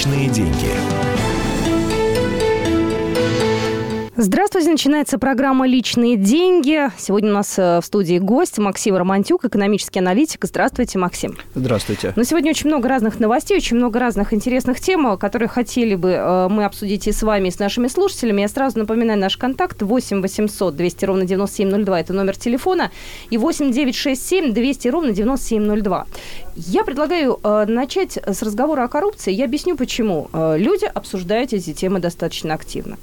Личные деньги. Здравствуйте, начинается программа «Личные деньги». Сегодня у нас э, в студии гость Максим Романтюк, экономический аналитик. Здравствуйте, Максим. Здравствуйте. Но сегодня очень много разных новостей, очень много разных интересных тем, которые хотели бы э, мы обсудить и с вами, и с нашими слушателями. Я сразу напоминаю наш контакт 8 800 200 ровно 9702, это номер телефона, и 8 967 200 ровно 9702. Я предлагаю э, начать с разговора о коррупции. Я объясню, почему. Люди обсуждают эти темы достаточно активно.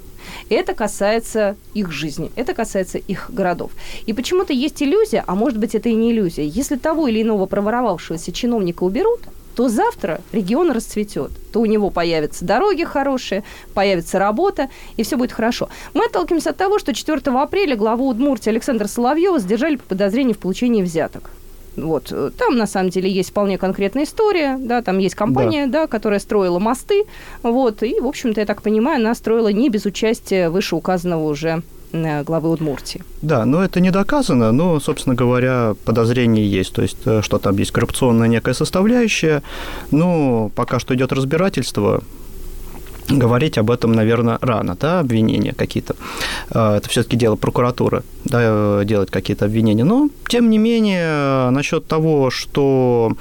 Это касается их жизни, это касается их городов. И почему-то есть иллюзия, а может быть это и не иллюзия, если того или иного проворовавшегося чиновника уберут, то завтра регион расцветет, то у него появятся дороги хорошие, появится работа, и все будет хорошо. Мы отталкиваемся от того, что 4 апреля главу Удмуртии Александра Соловьева задержали по подозрению в получении взяток. Вот. Там, на самом деле, есть вполне конкретная история, да, там есть компания, да. да, которая строила мосты, вот, и, в общем-то, я так понимаю, она строила не без участия вышеуказанного уже э, главы Удмуртии. Да, но это не доказано, но, собственно говоря, подозрение есть, то есть э, что там есть коррупционная некая составляющая, но пока что идет разбирательство, говорить об этом, наверное, рано, да, обвинения какие-то. А, это все-таки дело прокуратуры, да, делать какие-то обвинения. Но, тем не менее, насчет того, что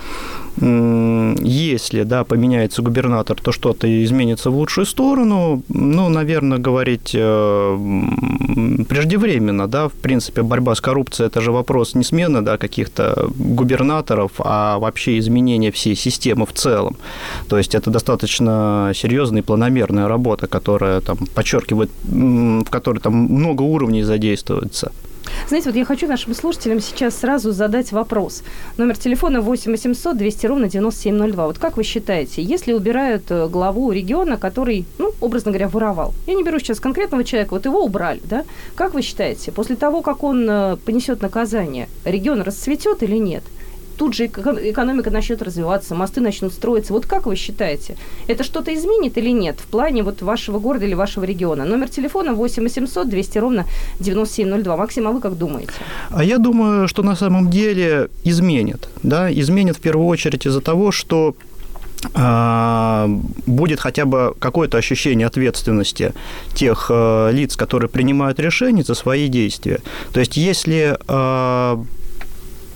если, да, поменяется губернатор, то что-то изменится в лучшую сторону, ну, наверное, говорить э, преждевременно, да, в принципе, борьба с коррупцией – это же вопрос не смены, да, каких-то губернаторов, а вообще изменения всей системы в целом. То есть это достаточно серьезная и планомерная работа, которая там подчеркивает, в которой там много уровней задействуется. Знаете, вот я хочу нашим слушателям сейчас сразу задать вопрос. Номер телефона 8 800 200 ровно 9702. Вот как вы считаете, если убирают э, главу региона, который, ну, образно говоря, воровал, я не беру сейчас конкретного человека, вот его убрали, да, как вы считаете, после того, как он э, понесет наказание, регион расцветет или нет? Тут же экономика начнет развиваться, мосты начнут строиться. Вот как вы считаете, это что-то изменит или нет в плане вот вашего города или вашего региона? Номер телефона 8 800 200 ровно 9702. Максим, а вы как думаете? А я думаю, что на самом деле изменит. Да? Изменит в первую очередь из-за того, что а, будет хотя бы какое-то ощущение ответственности тех э, лиц, которые принимают решения за свои действия. То есть, если э,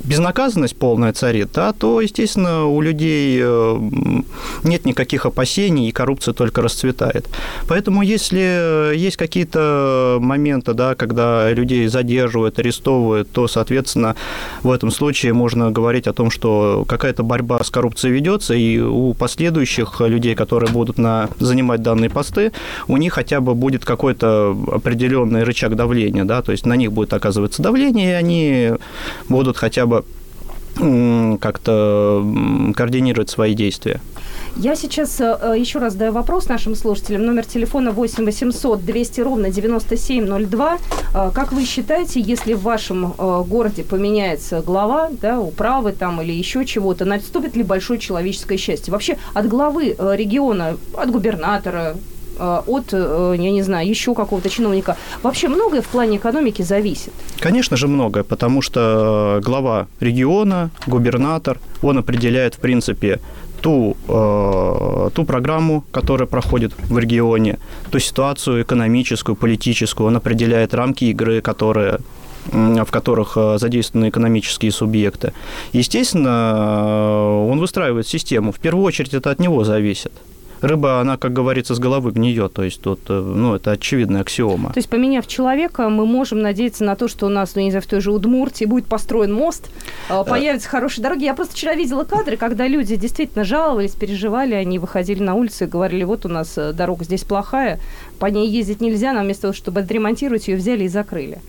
безнаказанность полная царит, да, то, естественно, у людей э, нет никаких опасений, и коррупция только расцветает. Поэтому, если есть какие-то моменты, да, когда людей задерживают, арестовывают, то, соответственно, в этом случае можно говорить о том, что какая-то борьба с коррупцией ведется, и у последующих людей, которые будут на, занимать данные посты, у них хотя бы будет какой-то определенный рычаг давления, да, то есть на них будет оказываться давление, и они будут хотя бы как-то координировать свои действия. Я сейчас э, э, еще раз даю вопрос нашим слушателям. Номер телефона 8 800 200 ровно 9702. Э, как вы считаете, если в вашем городе поменяется глава, да, управы там или еще чего-то, наступит ли большое человеческое счастье? Вообще от главы региона, от губернатора, от, э, я не знаю, еще какого-то чиновника. Вообще многое в плане экономики зависит. Конечно же многое, потому что глава региона, губернатор, он определяет, в принципе, ту, э, ту программу, которая проходит в регионе, ту ситуацию экономическую, политическую, он определяет рамки игры, которые в которых задействованы экономические субъекты. Естественно, он выстраивает систему. В первую очередь это от него зависит рыба, она, как говорится, с головы гниет. То есть тут, э, ну, это очевидная аксиома. То есть, поменяв человека, мы можем надеяться на то, что у нас, ну, не знаю, в той же Удмуртии будет построен мост, э, появятся хорошие дороги. Я просто вчера видела кадры, когда люди действительно жаловались, переживали, они выходили на улицу и говорили, вот у нас э, дорога здесь плохая, по ней ездить нельзя, нам вместо того, чтобы отремонтировать ее, взяли и закрыли.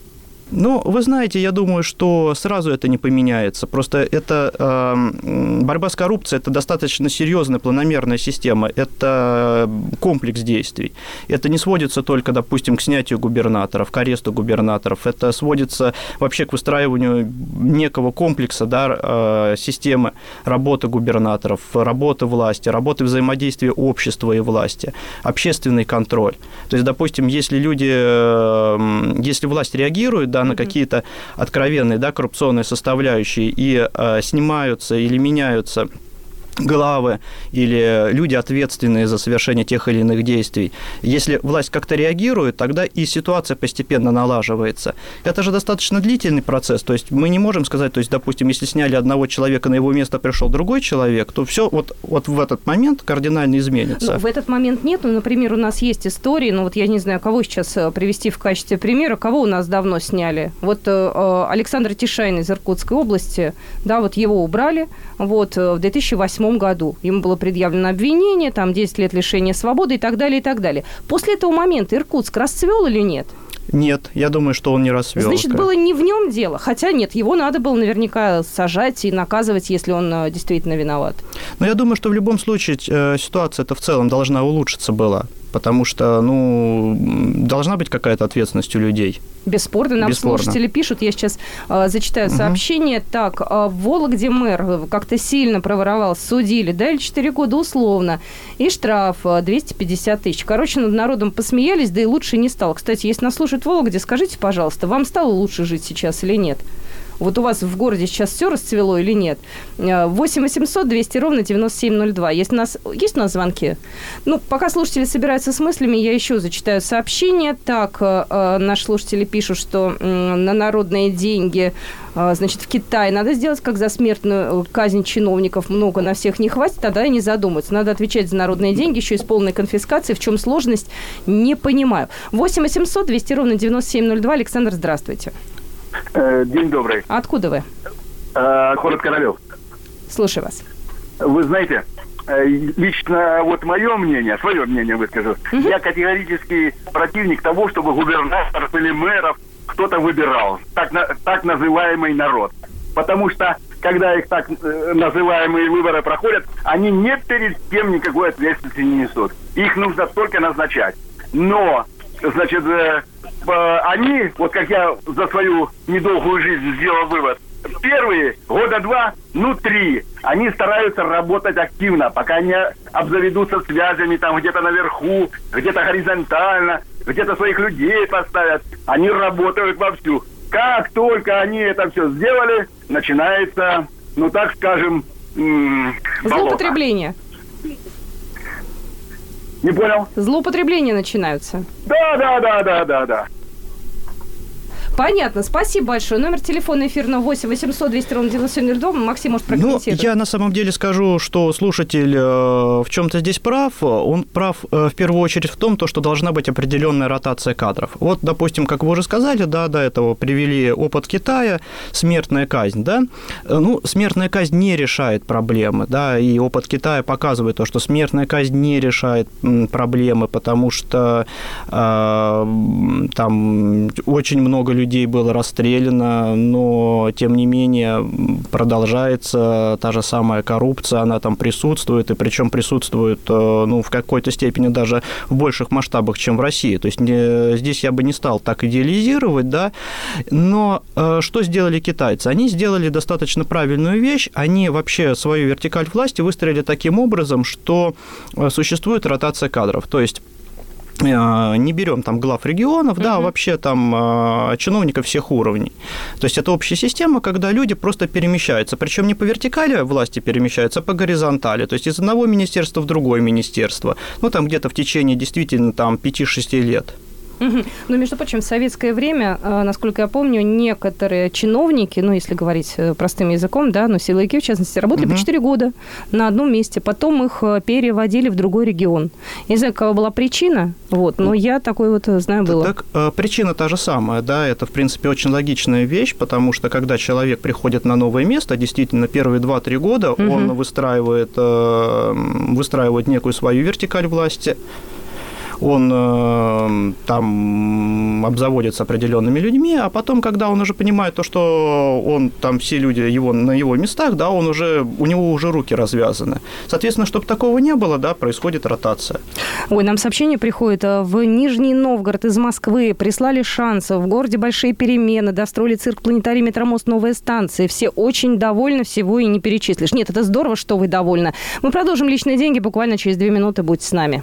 Ну, вы знаете, я думаю, что сразу это не поменяется. Просто это э, борьба с коррупцией это достаточно серьезная планомерная система. Это комплекс действий. Это не сводится только, допустим, к снятию губернаторов, к аресту губернаторов. Это сводится вообще к выстраиванию некого комплекса да, э, системы работы губернаторов, работы власти, работы взаимодействия общества и власти, общественный контроль. То есть, допустим, если люди, э, если власть реагирует, да, на какие-то откровенные да, коррупционные составляющие и э, снимаются или меняются главы или люди, ответственные за совершение тех или иных действий. Если власть как-то реагирует, тогда и ситуация постепенно налаживается. Это же достаточно длительный процесс, то есть мы не можем сказать, то есть, допустим, если сняли одного человека, на его место пришел другой человек, то все вот, вот в этот момент кардинально изменится. Ну, в этот момент нет, ну, например, у нас есть истории, ну вот я не знаю, кого сейчас э, привести в качестве примера, кого у нас давно сняли. Вот э, э Александр Тишайн из Иркутской области, да, вот его убрали, вот, в 2008 2008 году. Ему было предъявлено обвинение, там 10 лет лишения свободы и так далее, и так далее. После этого момента Иркутск расцвел или нет? Нет, я думаю, что он не расцвел. Значит, было не в нем дело. Хотя нет, его надо было наверняка сажать и наказывать, если он э, действительно виноват. Но я думаю, что в любом случае э, ситуация-то в целом должна улучшиться была потому что, ну, должна быть какая-то ответственность у людей. Бесспорно. Нам Бесспорно. слушатели пишут, я сейчас э, зачитаю угу. сообщение. Так, э, в Вологде мэр как-то сильно проворовал, судили, дали 4 года условно, и штраф 250 тысяч. Короче, над народом посмеялись, да и лучше не стало. Кстати, если нас слушают в Вологде, скажите, пожалуйста, вам стало лучше жить сейчас или нет? Вот у вас в городе сейчас все расцвело или нет? 8 800 200 ровно 9702. Есть у нас, есть у нас звонки? Ну, пока слушатели собираются с мыслями, я еще зачитаю сообщение. Так, э, э, наши слушатели пишут, что на народные деньги э, значит, в Китае надо сделать как за смертную казнь чиновников много на всех не хватит, тогда и не задуматься. Надо отвечать за народные деньги, еще и с полной конфискацией. В чем сложность, не понимаю. 8 800 200 ровно 9702. Александр, здравствуйте. Э, день добрый. Откуда вы? Э, город Королев. Слушаю вас. Вы знаете, э, лично вот мое мнение, свое мнение выскажу, угу. я категорически противник того, чтобы губернаторов или мэров кто-то выбирал, так, так называемый народ. Потому что, когда их так называемые выборы проходят, они не перед кем никакой ответственности не несут. Их нужно только назначать. Но, значит, Э, они, вот как я за свою недолгую жизнь сделал вывод, первые года два, ну три, они стараются работать активно, пока не обзаведутся связями там где-то наверху, где-то горизонтально, где-то своих людей поставят. Они работают вовсю. Как только они это все сделали, начинается, ну так скажем, м- злоупотребление. Не понял? Злоупотребления начинаются. Да, да, да, да, да, да. Понятно. Спасибо большое. Номер телефона эфирного 8 800 200 ровно 9702. Максим может прокомментировать. Ну, я на самом деле скажу, что слушатель э, в чем-то здесь прав. Он прав э, в первую очередь в том, то, что должна быть определенная ротация кадров. Вот, допустим, как вы уже сказали, да, до этого привели опыт Китая, смертная казнь, да. Э, ну, смертная казнь не решает проблемы, да, и опыт Китая показывает то, что смертная казнь не решает проблемы, потому что э, там очень много людей людей было расстреляно, но тем не менее продолжается та же самая коррупция, она там присутствует, и причем присутствует э, ну, в какой-то степени даже в больших масштабах, чем в России. То есть не, здесь я бы не стал так идеализировать, да, но э, что сделали китайцы? Они сделали достаточно правильную вещь, они вообще свою вертикаль власти выстроили таким образом, что э, существует ротация кадров. То есть не берем там глав регионов, да, а вообще там э, чиновников всех уровней. То есть это общая система, когда люди просто перемещаются, причем не по вертикали власти перемещаются, а по горизонтали, то есть из одного министерства в другое министерство, ну там где-то в течение действительно там 5-6 лет. Но, между прочим, в советское время, э, насколько я помню, некоторые чиновники, ну, если говорить э, простым языком, да, но силовики, в частности, работали угу. по 4 года на одном месте, потом их э, переводили в другой регион. Я не знаю, какова была причина, вот, но я такой вот знаю было. Так, причина та же самая, да, это, в принципе, очень логичная вещь, потому что, когда человек приходит на новое место, действительно, первые 2-3 года угу. он выстраивает, выстраивает некую свою вертикаль власти, он э, там обзаводится определенными людьми, а потом, когда он уже понимает то, что он там все люди его на его местах, да, он уже у него уже руки развязаны. Соответственно, чтобы такого не было, да, происходит ротация. Ой, нам сообщение приходит. Э, в Нижний Новгород из Москвы прислали шансов. В городе большие перемены. Достроили цирк, планетарий, метромост, новые станции. Все очень довольны, всего и не перечислишь. Нет, это здорово, что вы довольны. Мы продолжим личные деньги буквально через две минуты. Будьте с нами.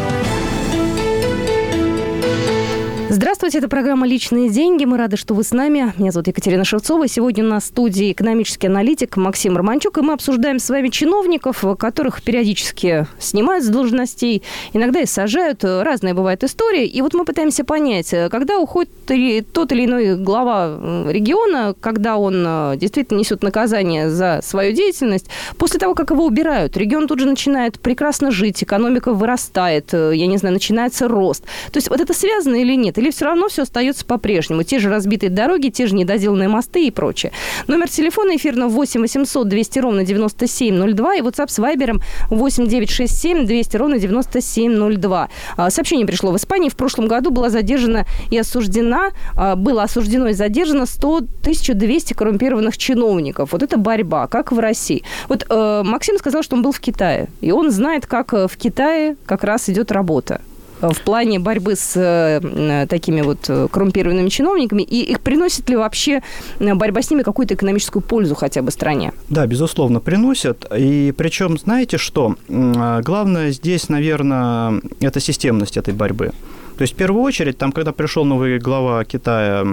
Здравствуйте, это программа «Личные деньги». Мы рады, что вы с нами. Меня зовут Екатерина Шевцова. Сегодня в студии экономический аналитик Максим Романчук. И мы обсуждаем с вами чиновников, которых периодически снимают с должностей, иногда и сажают. Разные бывают истории. И вот мы пытаемся понять, когда уходит тот или иной глава региона, когда он э, действительно несет наказание за свою деятельность, после того, как его убирают, регион тут же начинает прекрасно жить, экономика вырастает, э, я не знаю, начинается рост. То есть вот это связано или нет? Или все равно все остается по-прежнему? Те же разбитые дороги, те же недоделанные мосты и прочее. Номер телефона эфирного 8 800 200 ровно 9702 и WhatsApp с Вайбером 8 967 200 ровно 9702. А, сообщение пришло в Испании. В прошлом году была задержана и осуждена, а, было осуждено и задержано 100 1200 коррумпированных чиновников. Вот это борьба, как в России. Вот э, Максим сказал, что он был в Китае, и он знает, как э, в Китае как раз идет работа в плане борьбы с э, такими вот э, коррумпированными чиновниками, и их приносит ли вообще э, борьба с ними какую-то экономическую пользу хотя бы стране? Да, безусловно, приносят. И причем, знаете что, главное здесь, наверное, это системность этой борьбы. То есть, в первую очередь, там, когда пришел новый глава Китая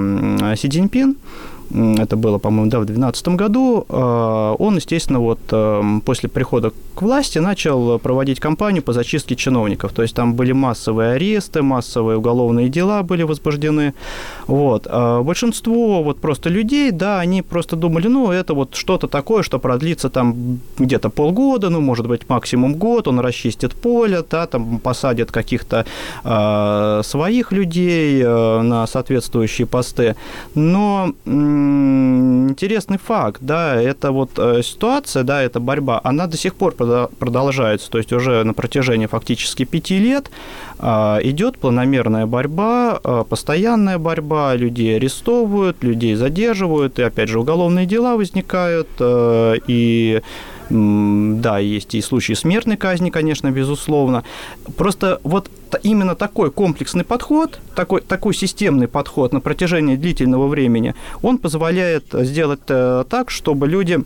Си Цзиньпин, это было, по-моему, да, в 2012 году, а, он, естественно, вот эм, после прихода к власти начал проводить кампанию по зачистке чиновников. То есть там были массовые аресты, массовые уголовные дела были возбуждены. Вот. А большинство вот просто людей, да, они просто думали, ну, это вот что-то такое, что продлится там где-то полгода, ну, может быть, максимум год, он расчистит поле, да, там посадит каких-то э, своих людей э, на соответствующие посты. Но интересный факт, да, это вот э, ситуация, да, эта борьба, она до сих пор продолжается, то есть уже на протяжении фактически пяти лет а, идет планомерная борьба, а, постоянная борьба, людей арестовывают, людей задерживают, и опять же уголовные дела возникают, э, и да, есть и случаи смертной казни, конечно, безусловно. Просто вот именно такой комплексный подход, такой, такой системный подход на протяжении длительного времени, он позволяет сделать э, так, чтобы люди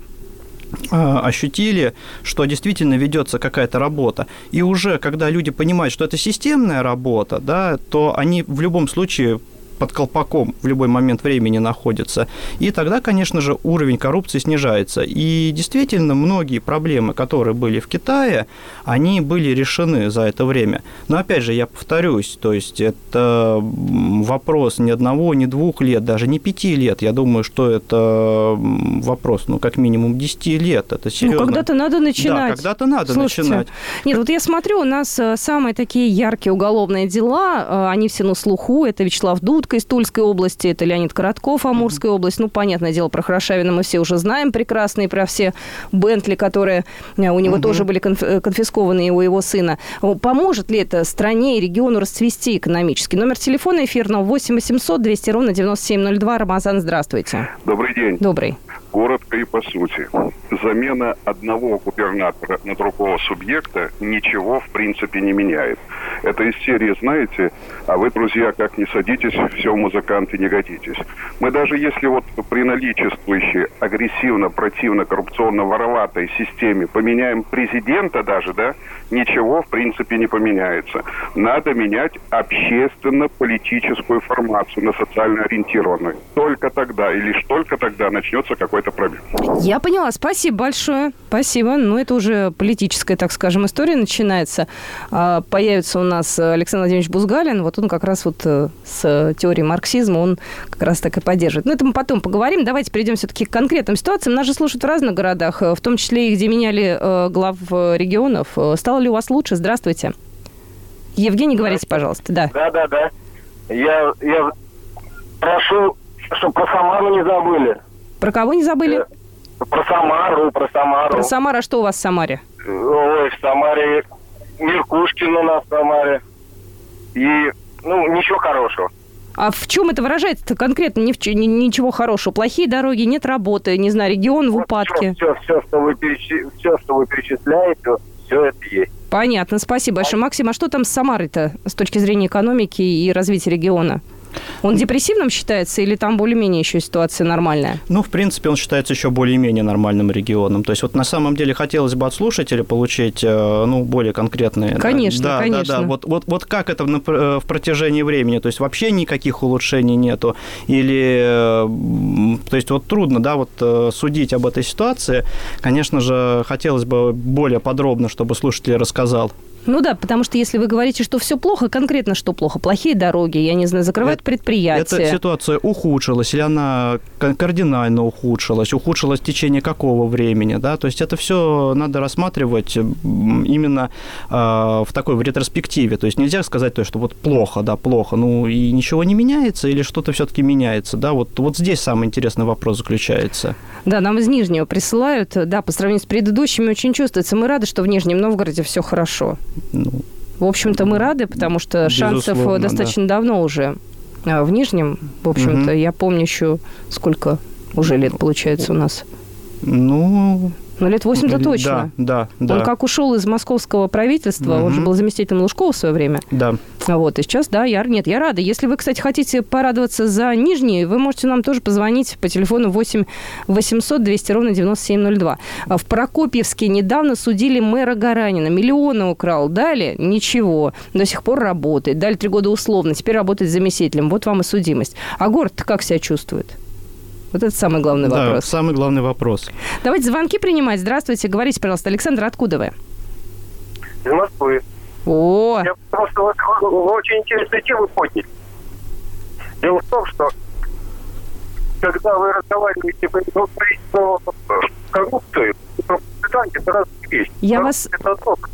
э, ощутили, что действительно ведется какая-то работа. И уже когда люди понимают, что это системная работа, да, то они в любом случае под колпаком в любой момент времени находится. И тогда, конечно же, уровень коррупции снижается. И действительно, многие проблемы, которые были в Китае, они были решены за это время. Но опять же, я повторюсь, то есть это вопрос не одного, не двух лет, даже не пяти лет. Я думаю, что это вопрос, ну, как минимум 10 лет. Это серьезно. Ну, когда-то надо начинать. Да, когда-то надо Слушайте, начинать. Нет, вот я смотрю, у нас э, самые такие яркие уголовные дела, э, они все на слуху. Это Вячеслав Дудка, Иркутской, из Тульской области, это Леонид Коротков, Амурская mm-hmm. область. Ну, понятное дело, про Хорошавина мы все уже знаем прекрасно, и про все Бентли, которые э, у него mm-hmm. тоже были э, конфискованы, и у его сына. Поможет ли это стране и региону расцвести экономически? Номер телефона эфирного 8 800 200 ровно 9702. Рамазан, здравствуйте. Добрый день. Добрый. Коротко и по сути. Замена одного губернатора на другого субъекта ничего в принципе не меняет. Это из серии, знаете, а вы, друзья, как не садитесь, все музыканты не годитесь. Мы даже если вот при наличествующей агрессивно, противно, коррупционно вороватой системе поменяем президента даже, да, ничего в принципе не поменяется. Надо менять общественно-политическую формацию на социально ориентированную. Только тогда и лишь только тогда начнется какой-то пробел. Я поняла. Спасибо большое. Спасибо. Ну, это уже политическая, так скажем, история начинается. А, появится у нас Александр Владимирович Бузгалин. Вот он как раз вот э, с теорией марксизма, он как раз так и поддерживает. Но это мы потом поговорим. Давайте перейдем все-таки к конкретным ситуациям. Нас же слушают в разных городах, в том числе и где меняли э, глав регионов. Стало ли у вас лучше? Здравствуйте. Евгений, говорите, пожалуйста. Да. Да, да, да. Я, я прошу, чтобы про Самару не забыли. Про кого не забыли? Э, Про Самару, про Самару. Про Самара. Что у вас в Самаре? Ой, в Самаре Меркушкин у нас в Самаре. И, ну, ничего хорошего. А в чем это выражается-то конкретно? Ни в ни- ничего хорошего. Плохие дороги, нет работы, не знаю, регион в упадке. Все, все, что вы перечи- все, что вы перечисляете, все это есть. Понятно, спасибо большое. Максим, а что там с Самарой-то с точки зрения экономики и развития региона? Он депрессивным считается или там более-менее еще ситуация нормальная? Ну, в принципе, он считается еще более-менее нормальным регионом. То есть вот на самом деле хотелось бы от слушателя получить, э, ну, более конкретные... Конечно, да, конечно. Да, да, Вот, вот, вот как это э, в протяжении времени? То есть вообще никаких улучшений нету? Или... То есть вот трудно, да, вот э, судить об этой ситуации. Конечно же, хотелось бы более подробно, чтобы слушатель рассказал. Ну да, потому что если вы говорите, что все плохо, конкретно что плохо? Плохие дороги, я не знаю, закрывают Это- предприятия. Эта ситуация ухудшилась, или она ка- кардинально ухудшилась, ухудшилась в течение какого времени, да, то есть это все надо рассматривать именно э, в такой в ретроспективе, то есть нельзя сказать, то, что вот плохо, да, плохо, ну и ничего не меняется, или что-то все-таки меняется, да, вот, вот здесь самый интересный вопрос заключается. Да, нам из Нижнего присылают, да, по сравнению с предыдущими очень чувствуется. Мы рады, что в Нижнем Новгороде все хорошо. Ну, В общем-то, мы рады, потому что шансов э, достаточно давно уже а, в Нижнем. В общем-то, Мгм. я помню еще сколько уже лет получается у нас. ну... Ну, лет 8-то да, точно. Да, да, Он как ушел из московского правительства, он же был заместителем Лужкова в свое время. да. Вот, и сейчас, да, я, нет, я рада. Если вы, кстати, хотите порадоваться за Нижний, вы можете нам тоже позвонить по телефону 8 800 200 ровно 9702. А В Прокопьевске недавно судили мэра Гаранина. Миллионы украл. Дали? Ничего. До сих пор работает. Дали три года условно. Теперь работает заместителем. Вот вам и судимость. А город как себя чувствует? Вот это самый главный Да, вопрос. самый главный вопрос. Давайте звонки принимать. Здравствуйте. Говорите, пожалуйста, Александр, откуда вы? Из Москвы. О, Я просто вот, вы очень интересную тему подняли. Дело в том, что когда вы разговариваете про коррупцию, разные вещи. Я вас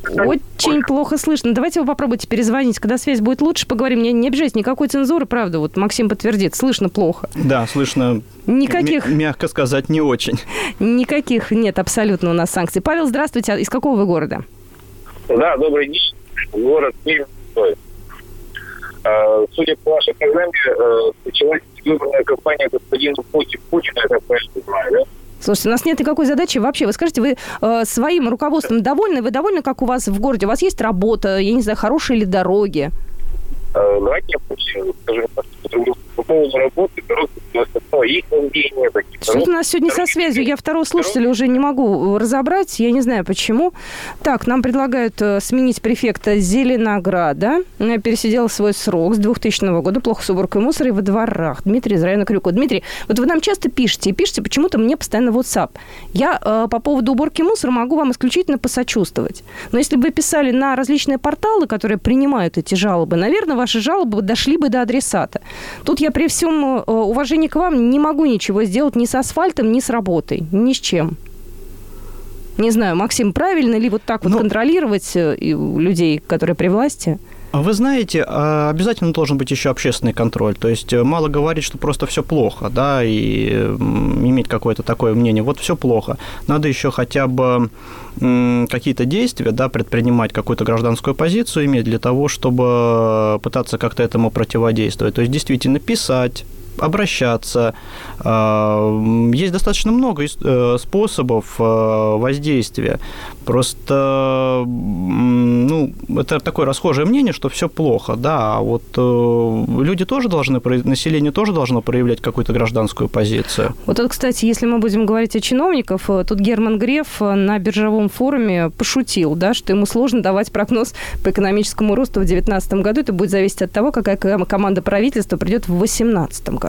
Очень плохо слышно. Давайте вы попробуйте перезвонить. Когда связь будет лучше, поговорим. Не, не обижайтесь, никакой цензуры, правда. Вот Максим подтвердит. Слышно плохо. Да, слышно, Никаких, м- мягко сказать, не очень. никаких нет абсолютно у нас санкций. Павел, здравствуйте. А Из какого вы города? Да, добрый день. Город Киев. А, Судя по вашей программе, э, началась выборная кампания господина Пути- Путина, я так да? Слушайте, у нас нет никакой задачи вообще. Вы скажите, вы э, своим руководством довольны? Вы довольны, как у вас в городе? У вас есть работа, я не знаю, хорошие ли дороги? Э, Давайте я так, по-другому. По поводу работы, дорог, ну, мнение, такие Что-то у нас сегодня со связью. Я второго слушателя уже не могу э, разобрать. Я не знаю, почему. Так, нам предлагают э, сменить префекта Зеленограда. Я пересидела свой срок с 2000 года. Плохо с уборкой мусора и во дворах. Дмитрий из района Крюкова. Дмитрий, вот вы нам часто пишете, и пишете почему-то мне постоянно в WhatsApp. Я э, по поводу уборки мусора могу вам исключительно посочувствовать. Но если бы вы писали на различные порталы, которые принимают эти жалобы, наверное, ваши жалобы дошли бы до адресата. Тут я при всем э, уважении к вам не могу ничего сделать ни с асфальтом, ни с работой, ни с чем. Не знаю, Максим, правильно ли вот так вот Ну- контролировать э, людей, которые при власти? А Вы знаете, а, обязательно должен быть еще общественный контроль. То есть э, мало говорить, что просто все плохо, да, и иметь какое-то такое мнение, вот все плохо. Надо еще хотя бы какие-то действия, да, предпринимать какую-то гражданскую позицию иметь для того, чтобы пытаться как-то этому противодействовать. То есть действительно писать, обращаться. А, Есть достаточно много э, способов э, воздействия. Просто, ну, это такое расхожее мнение, что все плохо, да, а вот э, люди тоже должны, население тоже должно проявлять какую-то гражданскую позицию. Вот это, кстати, если мы будем говорить о чиновниках, э, тут Герман Греф на биржевом форуме пошутил, да, что ему сложно давать прогноз по экономическому росту в 2019 году. Это будет зависеть от того, какая ком- команда правительства придет в 2018 году.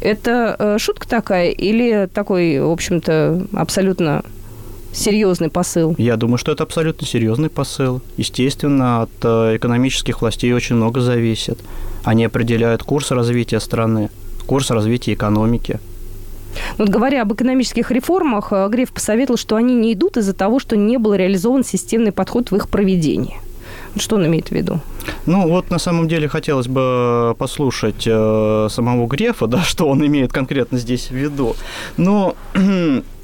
Это э, шутка такая или такой, в общем-то, абсолютно серьезный посыл? Я думаю, что это абсолютно серьезный посыл. Естественно, от э, экономических властей очень много зависит. Они определяют курс развития страны, курс развития экономики. Вот говоря об экономических реформах, э, Греф посоветовал, что они не идут из-за того, что не был реализован системный подход в их проведении. Что он имеет в виду? Ну, вот на самом деле хотелось бы послушать э, самого Грефа, да, что он имеет конкретно здесь в виду. Но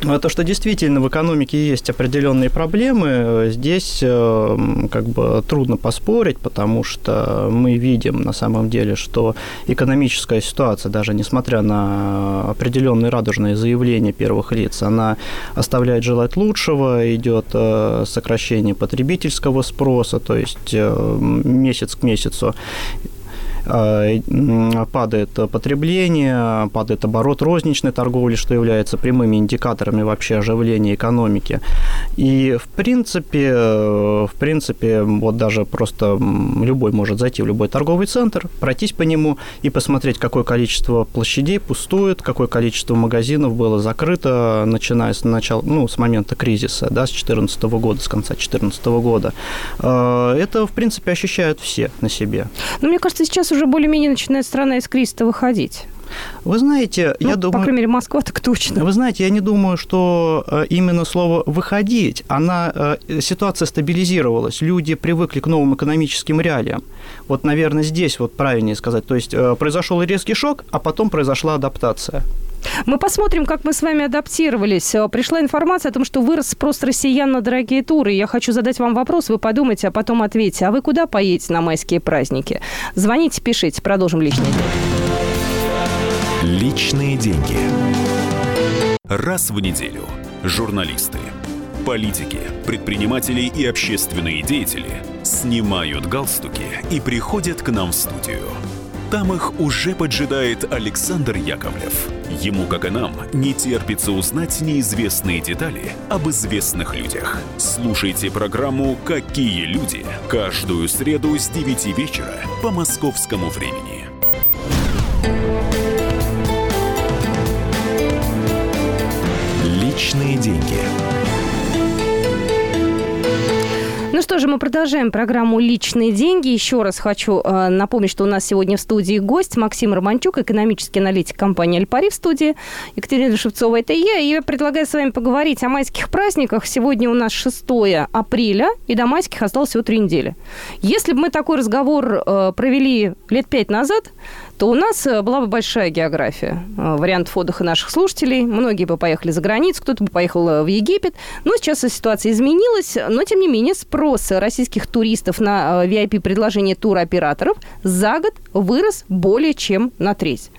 то, что действительно в экономике есть определенные проблемы, здесь э, как бы трудно поспорить, потому что мы видим на самом деле, что экономическая ситуация, даже несмотря на определенные радужные заявления первых лиц, она оставляет желать лучшего, идет э, сокращение потребительского спроса, то есть э, месяц к месяцу падает потребление, падает оборот розничной торговли, что является прямыми индикаторами вообще оживления экономики. И в принципе, в принципе, вот даже просто любой может зайти в любой торговый центр, пройтись по нему и посмотреть, какое количество площадей пустует, какое количество магазинов было закрыто, начиная с начала, ну, с момента кризиса, да, с 2014 года, с конца 2014 года. Э, это, в принципе, ощущают все на себе. Ну, мне кажется, сейчас уже более-менее начинает страна из кризиса выходить. Вы знаете, ну, я думаю... По крайней мере, Москва так точно. Вы знаете, я не думаю, что э, именно слово «выходить», она, э, ситуация стабилизировалась, люди привыкли к новым экономическим реалиям. Вот, наверное, здесь вот правильнее сказать. То есть э, произошел резкий шок, а потом произошла адаптация. Мы посмотрим, как мы с вами адаптировались. Пришла информация о том, что вырос спрос россиян на дорогие туры. Я хочу задать вам вопрос, вы подумайте, а потом ответьте. А вы куда поедете на майские праздники? Звоните, пишите. Продолжим личный Личные деньги. Раз в неделю журналисты, политики, предприниматели и общественные деятели снимают галстуки и приходят к нам в студию. Там их уже поджидает Александр Яковлев. Ему, как и нам, не терпится узнать неизвестные детали об известных людях. Слушайте программу «Какие люди» каждую среду с 9 вечера по московскому времени. Личные деньги. Ну что же, мы продолжаем программу «Личные деньги». Еще раз хочу э, напомнить, что у нас сегодня в студии гость Максим Романчук, экономический аналитик компании «Альпари» в студии. Екатерина Шевцова, это я. И я предлагаю с вами поговорить о майских праздниках. Сегодня у нас 6 апреля, и до майских осталось всего три недели. Если бы мы такой разговор э, провели лет пять назад, то у нас э, была бы большая география э, вариантов отдыха наших слушателей. Многие бы поехали за границу, кто-то бы поехал э, в Египет. Но сейчас ситуация изменилась, но тем не менее спрос российских туристов на VIP-предложения туроператоров за год вырос более чем на треть.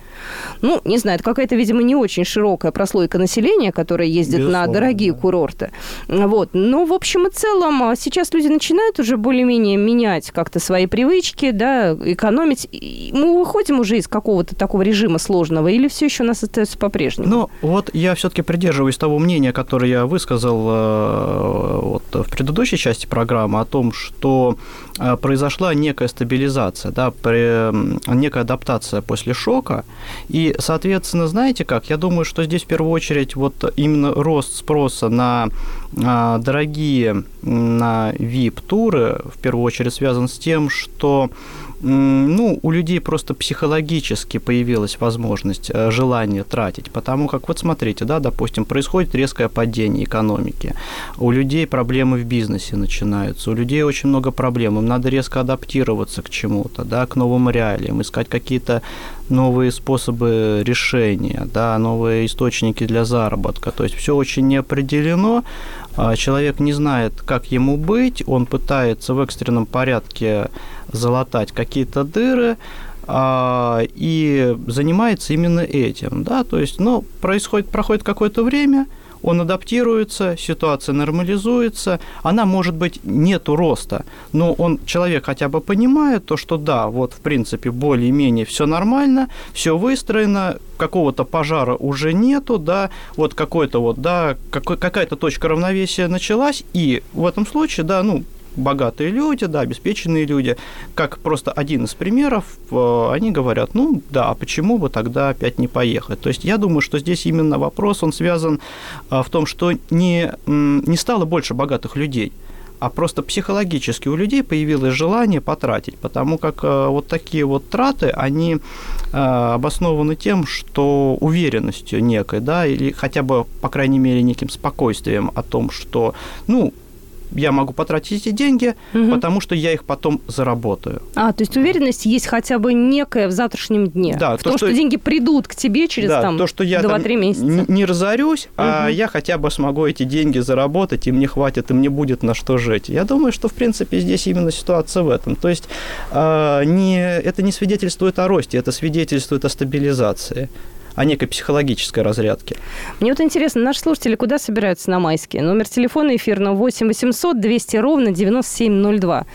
Ну, не знаю, это какая-то, видимо, не очень широкая прослойка населения, которая ездит Безусловно, на дорогие да. курорты. Вот. Но, в общем и целом, а, сейчас люди начинают уже более-менее менять как-то свои привычки, да, экономить. Мы выходим уже из какого-то такого режима сложного, или все еще у нас остается по-прежнему? Ну, вот я все-таки придерживаюсь того мнения, которое я высказал э, вот, в предыдущей части программы о том, что э, произошла некая стабилизация, да, некая адаптация после шока, и, соответственно, знаете как, я думаю, что здесь в первую очередь вот именно рост спроса на а, дорогие, на VIP-туры, в первую очередь связан с тем, что ну, у людей просто психологически появилась возможность, э, желание тратить, потому как, вот смотрите, да, допустим, происходит резкое падение экономики, у людей проблемы в бизнесе начинаются, у людей очень много проблем, им надо резко адаптироваться к чему-то, да, к новым реалиям, искать какие-то новые способы решения, да, новые источники для заработка, то есть все очень не определено, а человек не знает, как ему быть, он пытается в экстренном порядке залатать какие-то дыры, а, и занимается именно этим, да, то есть, ну, происходит, проходит какое-то время, он адаптируется, ситуация нормализуется, она, может быть, нету роста, но он, человек хотя бы понимает то, что да, вот, в принципе, более-менее все нормально, все выстроено, какого-то пожара уже нету, да, вот какой-то вот, да, какая-то точка равновесия началась, и в этом случае, да, ну, богатые люди, да, обеспеченные люди, как просто один из примеров, э, они говорят, ну да, а почему бы тогда опять не поехать? То есть я думаю, что здесь именно вопрос, он связан э, в том, что не, не стало больше богатых людей, а просто психологически у людей появилось желание потратить, потому как э, вот такие вот траты, они обоснованы тем, что уверенностью некой, да, или хотя бы, по крайней мере, неким спокойствием о том, что, ну, я могу потратить эти деньги, угу. потому что я их потом заработаю. А, то есть уверенность есть хотя бы некая в завтрашнем дне. Да, в то, том, что... что деньги придут к тебе через да, там, то, что я 2-3 месяца. Не, разорюсь, угу. а я хотя бы смогу эти деньги заработать, и мне хватит, и мне будет на что жить. Я думаю, что, в принципе, здесь именно ситуация в этом. То есть э, не, это не свидетельствует о росте, это свидетельствует о стабилизации о некой психологической разрядке. Мне вот интересно, наши слушатели куда собираются на майские? Номер телефона эфирного 8 800 200 ровно 9702.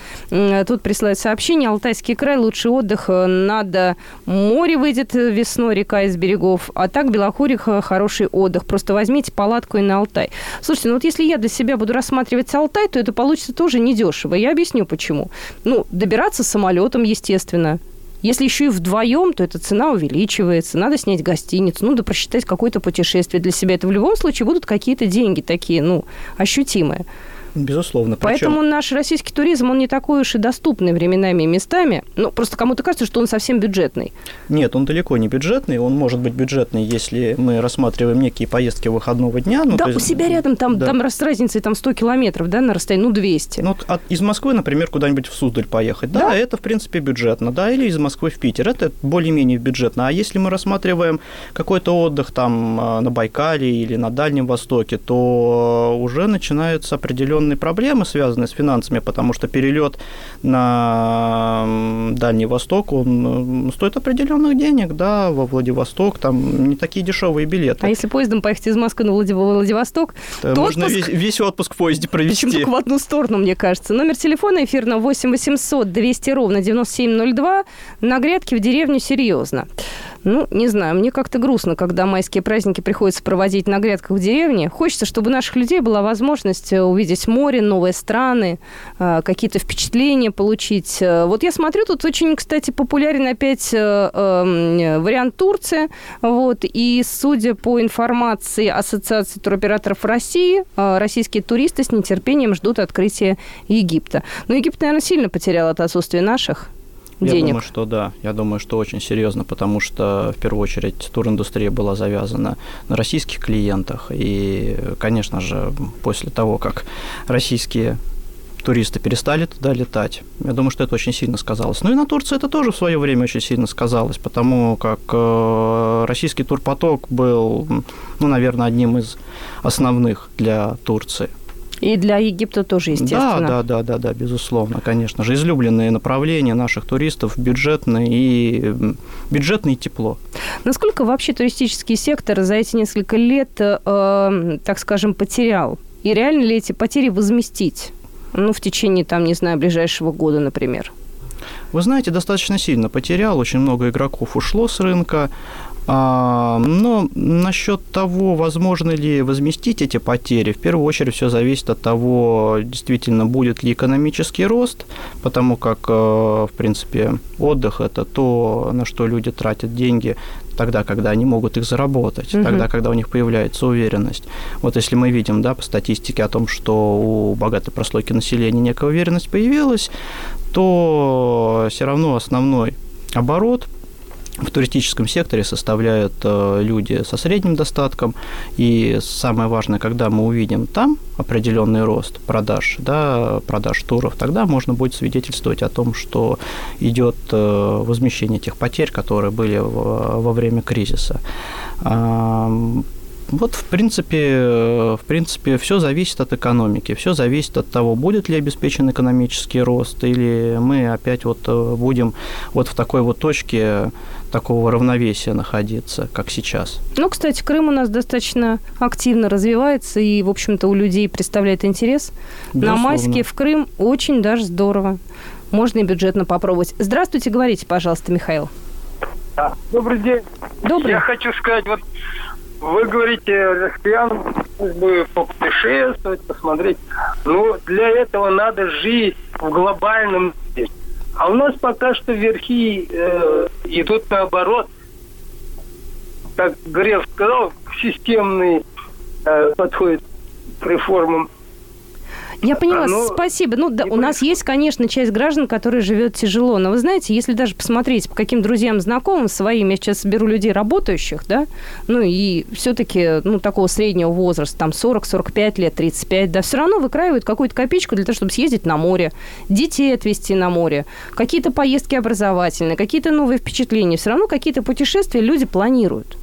Тут присылают сообщение. Алтайский край, лучший отдых. Надо море выйдет весной, река из берегов. А так Белокуриха хороший отдых. Просто возьмите палатку и на Алтай. Слушайте, ну вот если я для себя буду рассматривать Алтай, то это получится тоже недешево. Я объясню почему. Ну, добираться самолетом, естественно. Если еще и вдвоем, то эта цена увеличивается. Надо снять гостиницу, ну, да просчитать какое-то путешествие для себя. Это в любом случае будут какие-то деньги такие, ну, ощутимые. Безусловно. Поэтому Причем... наш российский туризм, он не такой уж и доступный временами и местами. Ну, просто кому-то кажется, что он совсем бюджетный. Нет, он далеко не бюджетный. Он может быть бюджетный, если мы рассматриваем некие поездки выходного дня. Ну, да, есть... у себя рядом, там, да. там с разницей там 100 километров, да, на расстоянии, ну, 200. Ну, от, из Москвы, например, куда-нибудь в Суздаль поехать. Да? да, это, в принципе, бюджетно. Да, или из Москвы в Питер. Это более-менее бюджетно. А если мы рассматриваем какой-то отдых там а, на Байкале или на Дальнем Востоке, то уже начинаются определенные проблемы, связанные с финансами, потому что перелет на Дальний Восток, он стоит определенных денег, да, во Владивосток, там не такие дешевые билеты. А если поездом поехать из Москвы на Владивосток, то, то можно отпуск... весь, весь отпуск в поезде провести. Только в одну сторону, мне кажется. Номер телефона эфирного 8 800 200 ровно 9702. На грядке в деревню серьезно. Ну, не знаю, мне как-то грустно, когда майские праздники приходится проводить на грядках в деревне. Хочется, чтобы у наших людей была возможность э, увидеть море, новые страны, э, какие-то впечатления получить. Э, вот я смотрю, тут очень, кстати, популярен опять эм, вариант Турции. Вот, и судя по информации Ассоциации туроператоров России, российские туристы с нетерпением ждут открытия Египта. Но Египет, наверное, сильно потерял от отсутствия наших денег? Я думаю, что да. Я думаю, что очень серьезно, потому что в первую очередь туриндустрия была завязана на российских клиентах. И, конечно же, после того, как российские туристы перестали туда летать. Я думаю, что это очень сильно сказалось. Ну и на Турции это тоже в свое время очень сильно сказалось, потому как э, российский турпоток был, ну, наверное, одним из основных для Турции. И для Египта тоже, естественно. Да, да, да, да, да, безусловно, конечно же. Излюбленные направления наших туристов бюджетные и бюджетное и тепло. Насколько вообще туристический сектор за эти несколько лет, э, так скажем, потерял? И реально ли эти потери возместить? Ну, в течение, там, не знаю, ближайшего года, например. Вы знаете, достаточно сильно потерял, очень много игроков ушло с рынка. А, но насчет того, возможно ли возместить эти потери, в первую очередь все зависит от того, действительно будет ли экономический рост, потому как, э, в принципе, отдых – это то, на что люди тратят деньги тогда, когда они могут их заработать, угу. тогда, когда у них появляется уверенность. Вот если мы видим, да, по статистике о том, что у богатой прослойки населения некая уверенность появилась, то все равно основной оборот в туристическом секторе составляют э, люди со средним достатком. И самое важное, когда мы увидим там определенный рост продаж, да, продаж туров, тогда можно будет свидетельствовать о том, что идет э, возмещение тех потерь, которые были во время кризиса. Вот, в принципе, в принципе, все зависит от экономики, все зависит от того, будет ли обеспечен экономический рост, или мы опять вот э, будем вот в такой вот точке такого равновесия находиться, как сейчас. Ну, кстати, Крым у нас достаточно активно развивается и, в общем-то, у людей представляет интерес. Безусловно. На майске в Крым очень даже здорово. Можно и бюджетно попробовать. Здравствуйте, говорите, пожалуйста, Михаил. Добрый день. Добрый. Я хочу сказать, вот вы говорите, россиян бы попутешествовать, посмотреть. Ну, для этого надо жить в глобальном мире. А у нас пока что верхи э, идут наоборот. Как Греф сказал, системный э, подходит к реформам Я поняла, А, ну, спасибо. Ну, да, у нас есть, конечно, часть граждан, которые живет тяжело. Но вы знаете, если даже посмотреть, по каким друзьям, знакомым своим, я сейчас беру людей работающих, да, ну и все-таки, ну, такого среднего возраста, там 40-45 лет, 35, да, все равно выкраивают какую-то копеечку для того, чтобы съездить на море, детей отвезти на море, какие-то поездки образовательные, какие-то новые впечатления. Все равно какие-то путешествия люди планируют.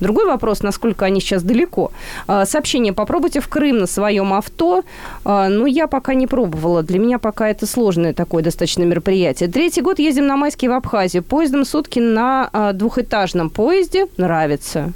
Другой вопрос, насколько они сейчас далеко. А, Сообщение «Попробуйте в Крым на своем авто». А, Ну, я пока не пробовала. Для меня пока это сложное такое достаточно мероприятие. Третий год ездим на майские в Абхазию. Поездом сутки на а, двухэтажном поезде. Нравится.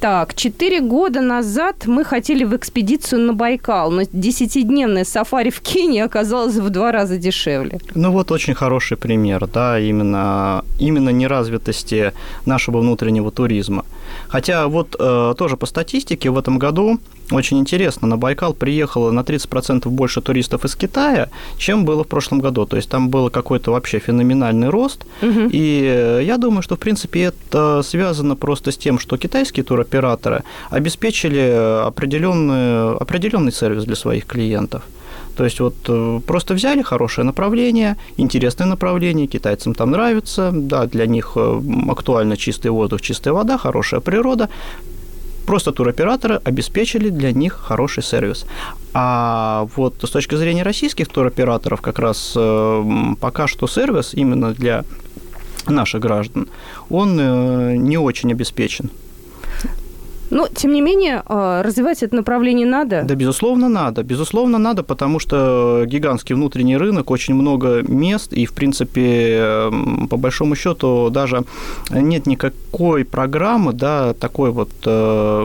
Так, четыре года назад мы хотели в экспедицию на Байкал, но десятидневное сафари в Кении оказалось в два раза дешевле. Ну вот очень хороший пример, да, именно, именно неразвитости нашего внутреннего туризма. Хотя вот э, тоже по статистике в этом году очень интересно, на Байкал приехало на 30% больше туристов из Китая, чем было в прошлом году. То есть там был какой-то вообще феноменальный рост. И э, я думаю, что, в принципе, это связано просто с тем, что китайские туроператоры обеспечили определенный, определенный сервис для своих клиентов. То есть вот э, просто взяли хорошее направление, интересное направление, китайцам там нравится, да, для них э, актуально чистый воздух, чистая вода, хорошая природа. Просто туроператоры обеспечили для них хороший сервис. А вот с точки зрения российских туроператоров как раз э, пока что сервис именно для наших граждан, он не очень обеспечен. Но, тем не менее, э, развивать это направление надо. Да, безусловно, надо. Безусловно, надо, потому что гигантский внутренний рынок, очень много мест, и, в принципе, по большому счету, даже нет никакой программы, да, такой вот э,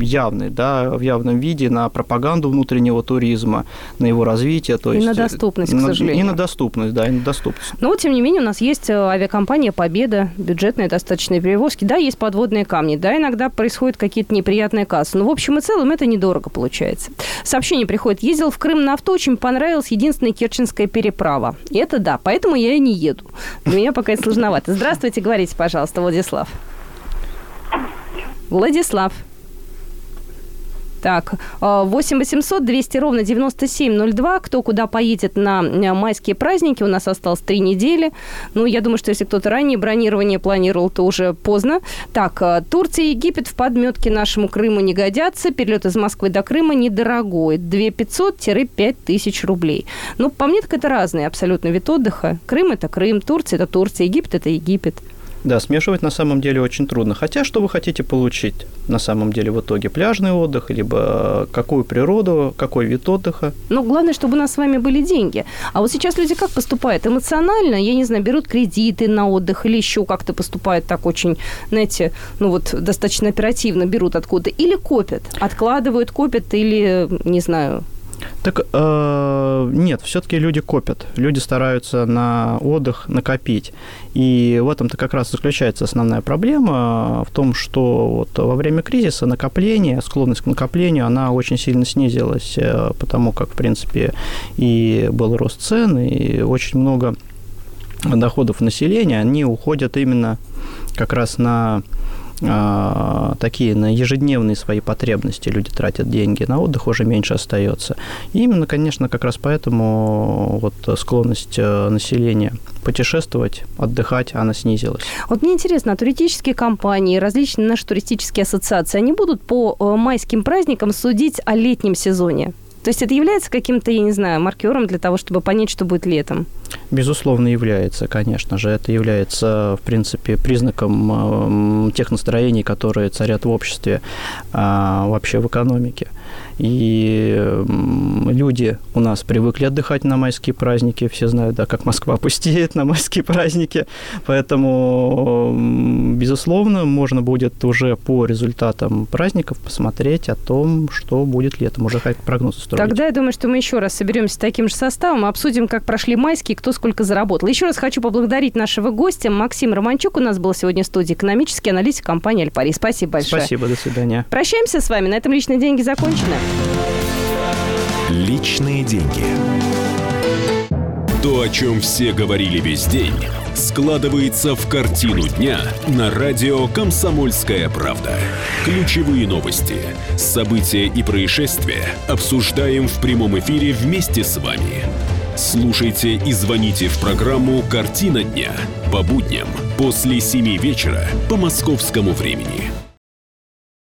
явной, да, в явном виде на пропаганду внутреннего туризма, на его развитие. То И есть, на доступность, к на- сожалению. И на доступность, да, и на доступность. Но, тем не менее, у нас есть э, авиакомпания «Победа», бюджетные достаточные перевозки. Да, есть подводные камни, да, иногда происходят какие-то неприятные кассы. Но, в общем и целом, это недорого получается. Сообщение приходит. Ездил в Крым на авто, очень понравилась единственная Керченская переправа. И это да, поэтому я и не еду. Для меня пока это сложновато. Здравствуйте, говорите, пожалуйста, Владислав. Владислав. Так, э, 8 800 200 ровно 9702. Кто куда поедет на э, майские праздники? У нас осталось три недели. Ну, я думаю, что если кто-то ранее бронирование планировал, то уже поздно. Так, э, Турция и Египет в подметке нашему Крыму не годятся. Перелет из Москвы до Крыма недорогой. 2 500-5 тысяч рублей. Ну, по мне, так это разные абсолютно вид отдыха. Крым – это Крым, Турция – это Турция, Египет – это Египет. Да, смешивать на самом деле очень трудно. Хотя, что вы хотите получить на самом деле в итоге? Пляжный отдых, либо какую природу, какой вид отдыха? Но главное, чтобы у нас с вами были деньги. А вот сейчас люди как поступают? Эмоционально, я не знаю, берут кредиты на отдых или еще как-то поступают так очень, знаете, ну вот достаточно оперативно берут откуда Или копят, откладывают, копят или, не знаю, Так э, нет, все-таки люди копят. Люди стараются на отдых накопить. И в этом-то как раз заключается основная проблема в том, что вот во время кризиса накопление, склонность к накоплению, она очень сильно снизилась, э, потому как, в принципе, и был рост цен, и очень много доходов населения, они уходят именно как раз на такие на ежедневные свои потребности люди тратят деньги, на отдых уже меньше остается. И именно, конечно, как раз поэтому вот склонность э, населения путешествовать, отдыхать, она снизилась. Вот мне интересно, а туристические компании, различные наши туристические ассоциации, они будут по э, майским праздникам судить о летнем сезоне? То есть это является каким-то, я не знаю, маркером для того, чтобы понять, что будет летом? Безусловно, является, конечно же. Это является, в принципе, признаком э, тех настроений, которые царят в обществе, а, вообще в экономике. И люди у нас привыкли отдыхать на майские праздники. Все знают, да, как Москва пустеет на майские праздники. Поэтому, безусловно, можно будет уже по результатам праздников посмотреть о том, что будет летом. Уже как прогнозы строить. Тогда я думаю, что мы еще раз соберемся таким же составом, обсудим, как прошли майские, кто сколько заработал. Еще раз хочу поблагодарить нашего гостя. Максим Романчук у нас был сегодня в студии, экономический аналитик компании «Альпари». Спасибо большое. Спасибо, до свидания. Прощаемся с вами. На этом личные деньги закончены. Личные деньги. То, о чем все говорили весь день, складывается в картину дня на радио «Комсомольская правда». Ключевые новости, события и происшествия обсуждаем в прямом эфире вместе с вами. Слушайте и звоните в программу «Картина дня» по будням после 7 вечера по московскому времени.